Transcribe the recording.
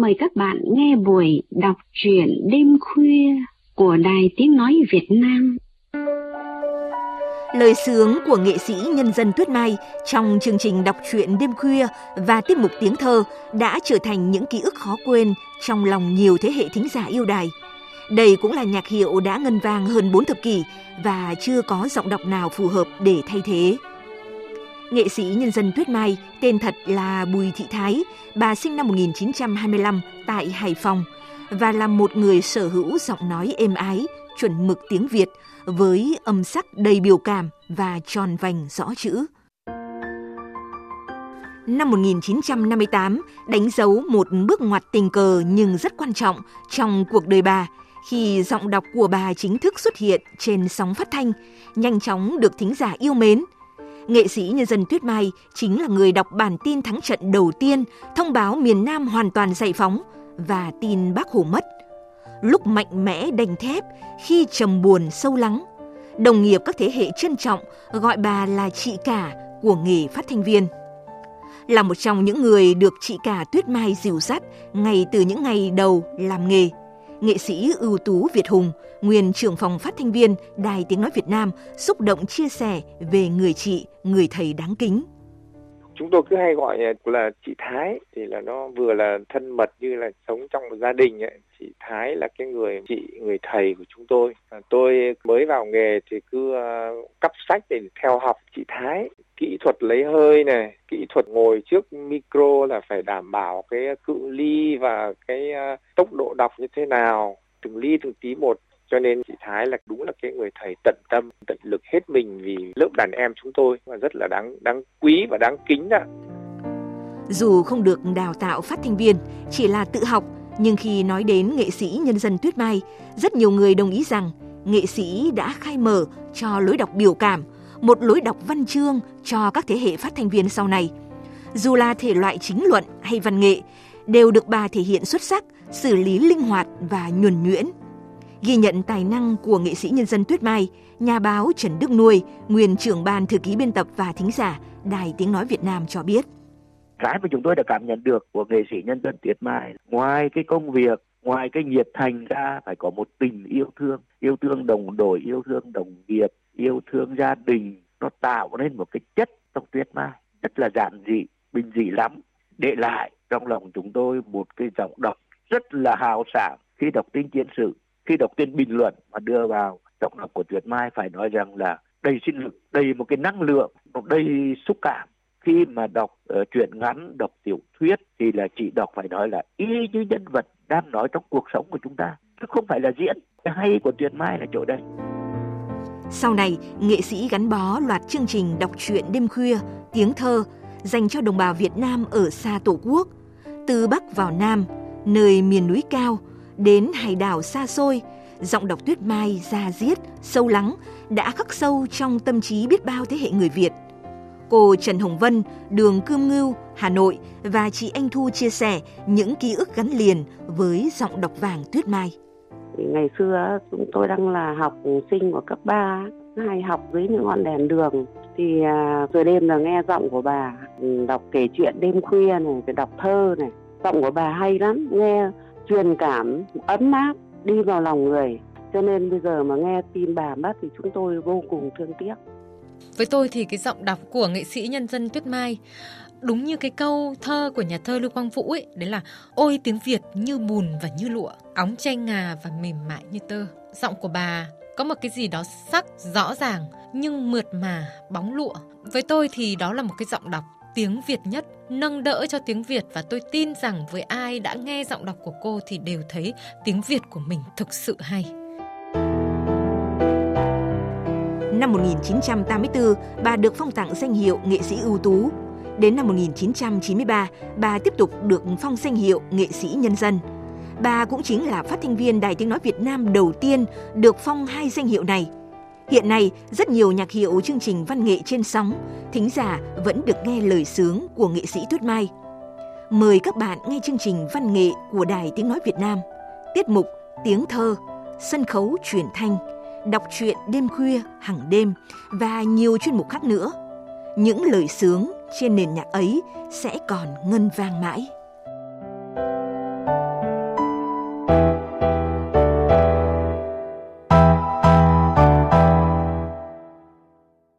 mời các bạn nghe buổi đọc truyện đêm khuya của Đài Tiếng Nói Việt Nam. Lời sướng của nghệ sĩ nhân dân Tuyết Mai trong chương trình đọc truyện đêm khuya và tiết mục tiếng thơ đã trở thành những ký ức khó quên trong lòng nhiều thế hệ thính giả yêu đài. Đây cũng là nhạc hiệu đã ngân vang hơn 4 thập kỷ và chưa có giọng đọc nào phù hợp để thay thế. Nghệ sĩ nhân dân Tuyết Mai, tên thật là Bùi Thị Thái, bà sinh năm 1925 tại Hải Phòng và là một người sở hữu giọng nói êm ái, chuẩn mực tiếng Việt với âm sắc đầy biểu cảm và tròn vành rõ chữ. Năm 1958 đánh dấu một bước ngoặt tình cờ nhưng rất quan trọng trong cuộc đời bà khi giọng đọc của bà chính thức xuất hiện trên sóng phát thanh, nhanh chóng được thính giả yêu mến nghệ sĩ nhân dân Tuyết Mai chính là người đọc bản tin thắng trận đầu tiên thông báo miền Nam hoàn toàn giải phóng và tin bác Hồ mất. Lúc mạnh mẽ đành thép, khi trầm buồn sâu lắng, đồng nghiệp các thế hệ trân trọng gọi bà là chị cả của nghề phát thanh viên. Là một trong những người được chị cả Tuyết Mai dìu dắt ngay từ những ngày đầu làm nghề – nghệ sĩ ưu tú Việt Hùng, nguyên trưởng phòng phát thanh viên Đài Tiếng Nói Việt Nam, xúc động chia sẻ về người chị, người thầy đáng kính. Chúng tôi cứ hay gọi là chị Thái thì là nó vừa là thân mật như là sống trong một gia đình ấy. Chị Thái là cái người chị, người thầy của chúng tôi. Tôi mới vào nghề thì cứ ờ, cắp sách để theo học chị Thái kỹ thuật lấy hơi này kỹ thuật ngồi trước micro là phải đảm bảo cái cự ly và cái ờ, tốc độ đọc như thế nào từng ly từng tí một cho nên chị Thái là đúng là cái người thầy tận tâm tận lực hết mình vì lớp đàn em chúng tôi và rất là đáng đáng quý và đáng kính đó. Dù không được đào tạo phát thanh viên, chỉ là tự học, nhưng khi nói đến nghệ sĩ nhân dân Tuyết Mai, rất nhiều người đồng ý rằng nghệ sĩ đã khai mở cho lối đọc biểu cảm, một lối đọc văn chương cho các thế hệ phát thanh viên sau này. Dù là thể loại chính luận hay văn nghệ, đều được bà thể hiện xuất sắc, xử lý linh hoạt và nhuần nhuyễn. Ghi nhận tài năng của nghệ sĩ nhân dân Tuyết Mai, nhà báo Trần Đức Nuôi, nguyên trưởng ban thư ký biên tập và thính giả Đài Tiếng Nói Việt Nam cho biết. Cái mà chúng tôi đã cảm nhận được của nghệ sĩ nhân dân Tuyết Mai, ngoài cái công việc, ngoài cái nhiệt thành ra phải có một tình yêu thương, yêu thương đồng đội, yêu thương đồng nghiệp, yêu thương gia đình. Nó tạo nên một cái chất trong Tuyết Mai rất là giản dị, bình dị lắm. Để lại trong lòng chúng tôi một cái giọng đọc rất là hào sảng khi đọc tin chiến sự khi đọc tin bình luận mà đưa vào tổng hợp của Tuyết Mai phải nói rằng là đầy sinh lực, đầy một cái năng lượng, đầy xúc cảm. Khi mà đọc uh, truyện ngắn, đọc tiểu thuyết thì là chị đọc phải nói là y như nhân vật đang nói trong cuộc sống của chúng ta, chứ không phải là diễn. Cái hay của Tuyết Mai là chỗ đây. Sau này, nghệ sĩ gắn bó loạt chương trình đọc truyện đêm khuya, tiếng thơ dành cho đồng bào Việt Nam ở xa Tổ quốc. Từ Bắc vào Nam, nơi miền núi cao, đến hải đảo xa xôi, giọng đọc Tuyết Mai ra diết, sâu lắng đã khắc sâu trong tâm trí biết bao thế hệ người Việt. Cô Trần Hồng Vân, đường Cương Ngưu, Hà Nội và chị Anh Thu chia sẻ những ký ức gắn liền với giọng đọc vàng Tuyết Mai. Ngày xưa chúng tôi đang là học sinh của cấp 3, hay học dưới những ngọn đèn đường thì à, đêm là nghe giọng của bà ừ, đọc kể chuyện đêm khuya này, rồi đọc thơ này. Giọng của bà hay lắm, nghe truyền cảm ấm áp đi vào lòng người cho nên bây giờ mà nghe tin bà mất thì chúng tôi vô cùng thương tiếc với tôi thì cái giọng đọc của nghệ sĩ nhân dân Tuyết Mai đúng như cái câu thơ của nhà thơ Lưu Quang Vũ ấy, đấy là ôi tiếng Việt như bùn và như lụa, óng chanh ngà và mềm mại như tơ. Giọng của bà có một cái gì đó sắc, rõ ràng nhưng mượt mà, bóng lụa. Với tôi thì đó là một cái giọng đọc tiếng Việt nhất, nâng đỡ cho tiếng Việt và tôi tin rằng với ai đã nghe giọng đọc của cô thì đều thấy tiếng Việt của mình thực sự hay. Năm 1984, bà được phong tặng danh hiệu nghệ sĩ ưu tú. Đến năm 1993, bà tiếp tục được phong danh hiệu nghệ sĩ nhân dân. Bà cũng chính là phát thanh viên Đài Tiếng Nói Việt Nam đầu tiên được phong hai danh hiệu này – Hiện nay, rất nhiều nhạc hiệu chương trình văn nghệ trên sóng, thính giả vẫn được nghe lời sướng của nghệ sĩ Tuyết Mai. Mời các bạn nghe chương trình văn nghệ của Đài Tiếng Nói Việt Nam, tiết mục Tiếng Thơ, sân khấu truyền thanh, đọc truyện đêm khuya, hàng đêm và nhiều chuyên mục khác nữa. Những lời sướng trên nền nhạc ấy sẽ còn ngân vang mãi.